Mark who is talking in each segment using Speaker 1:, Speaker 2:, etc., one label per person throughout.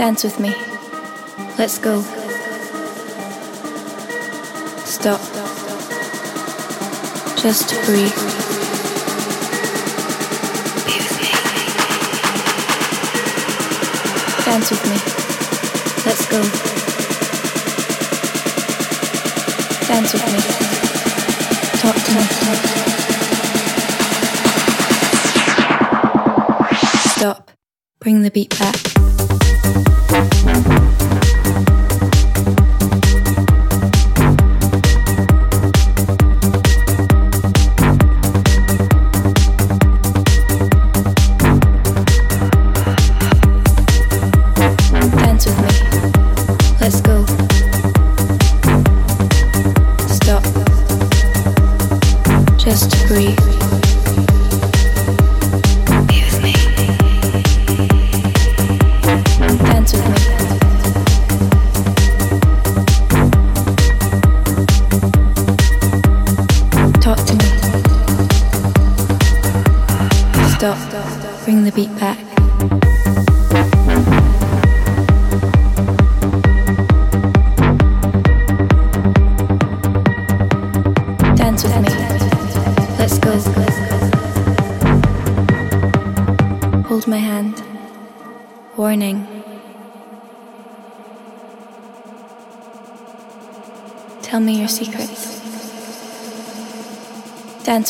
Speaker 1: Dance with me. Let's go. Stop. Just breathe. Dance with me. Let's go. Dance with me. Talk to me. Stop. Bring the beat back.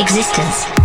Speaker 2: Existence.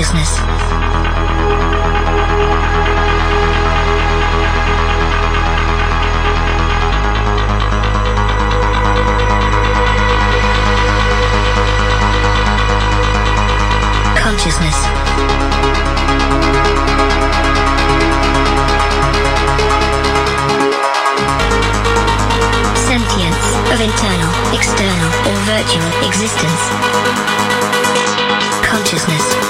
Speaker 2: Consciousness. Consciousness. Sentience of internal, external, or virtual existence. Consciousness.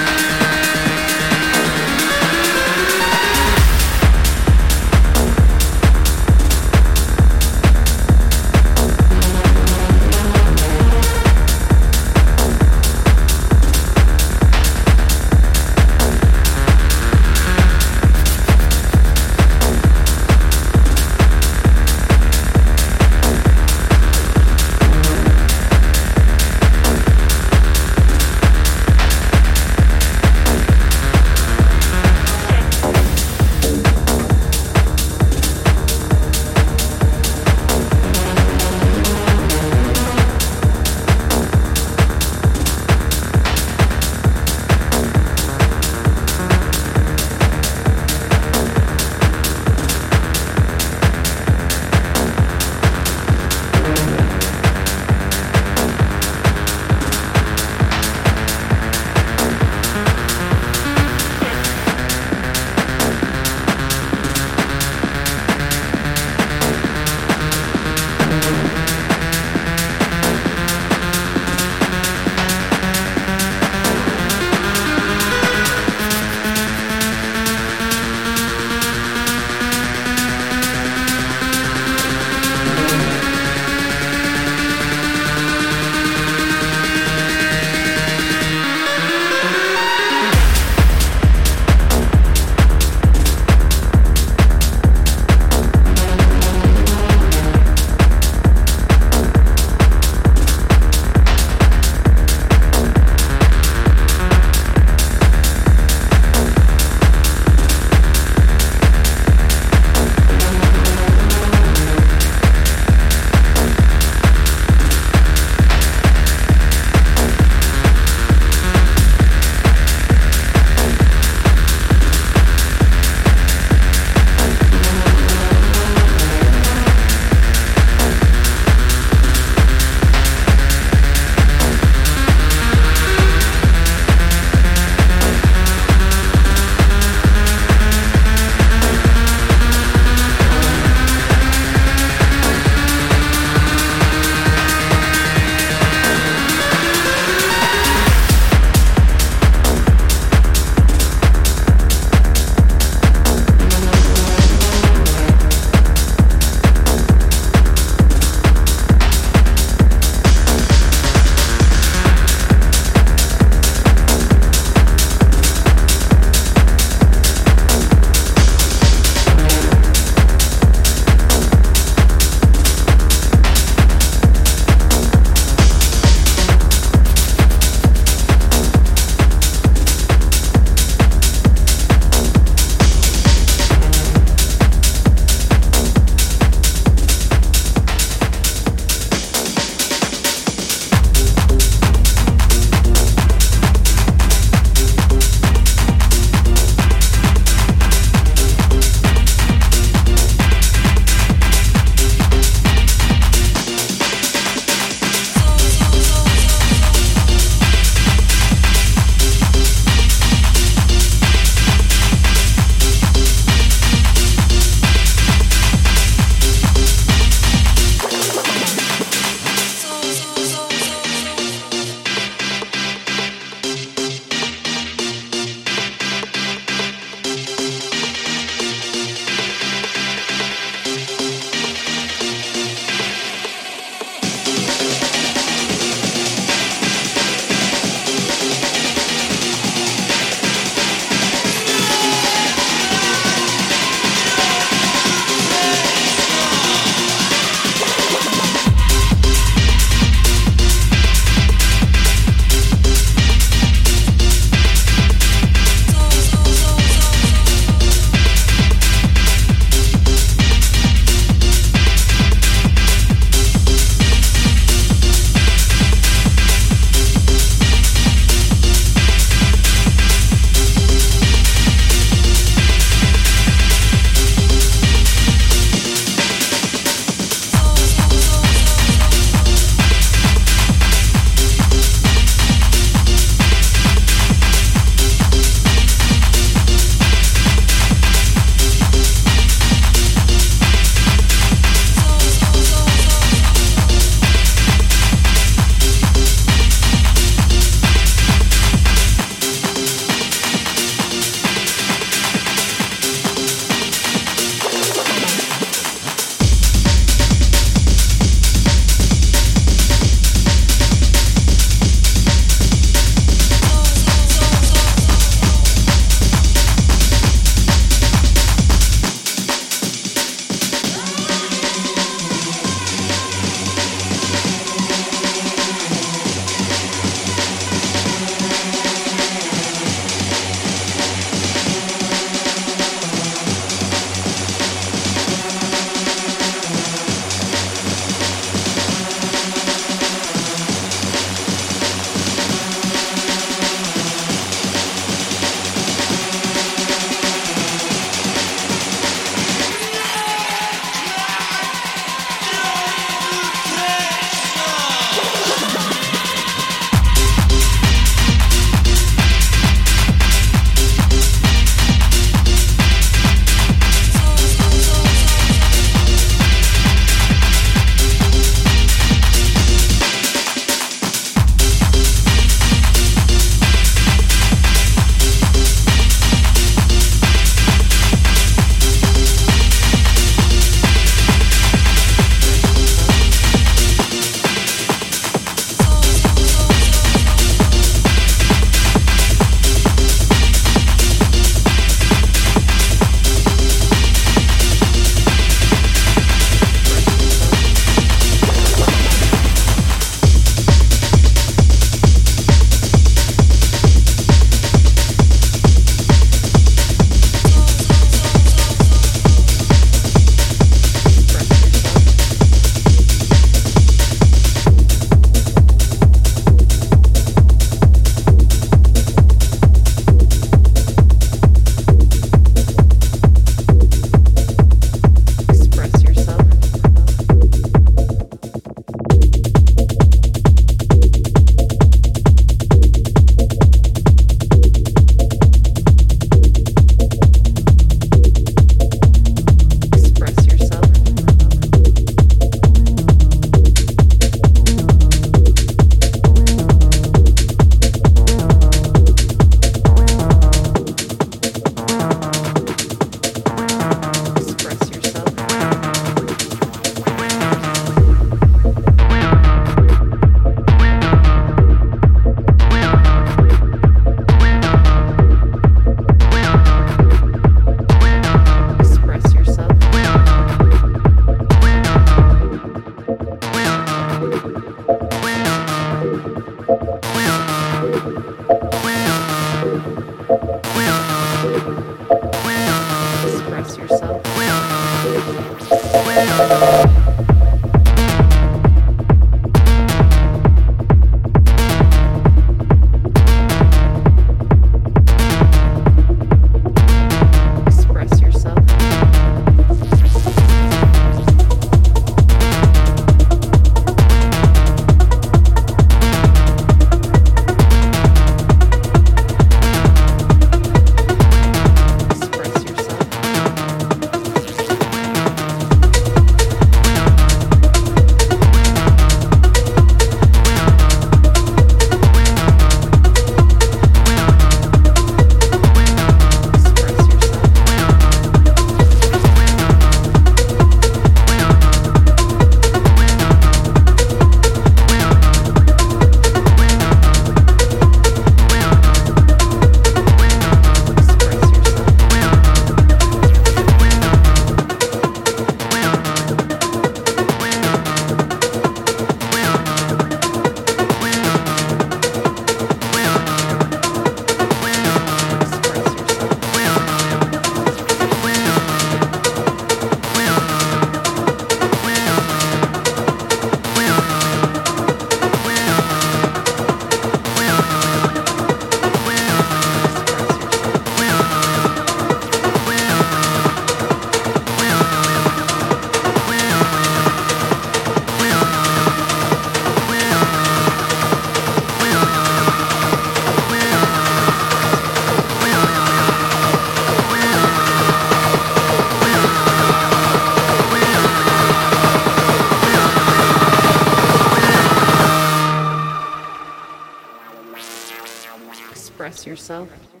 Speaker 2: express yourself.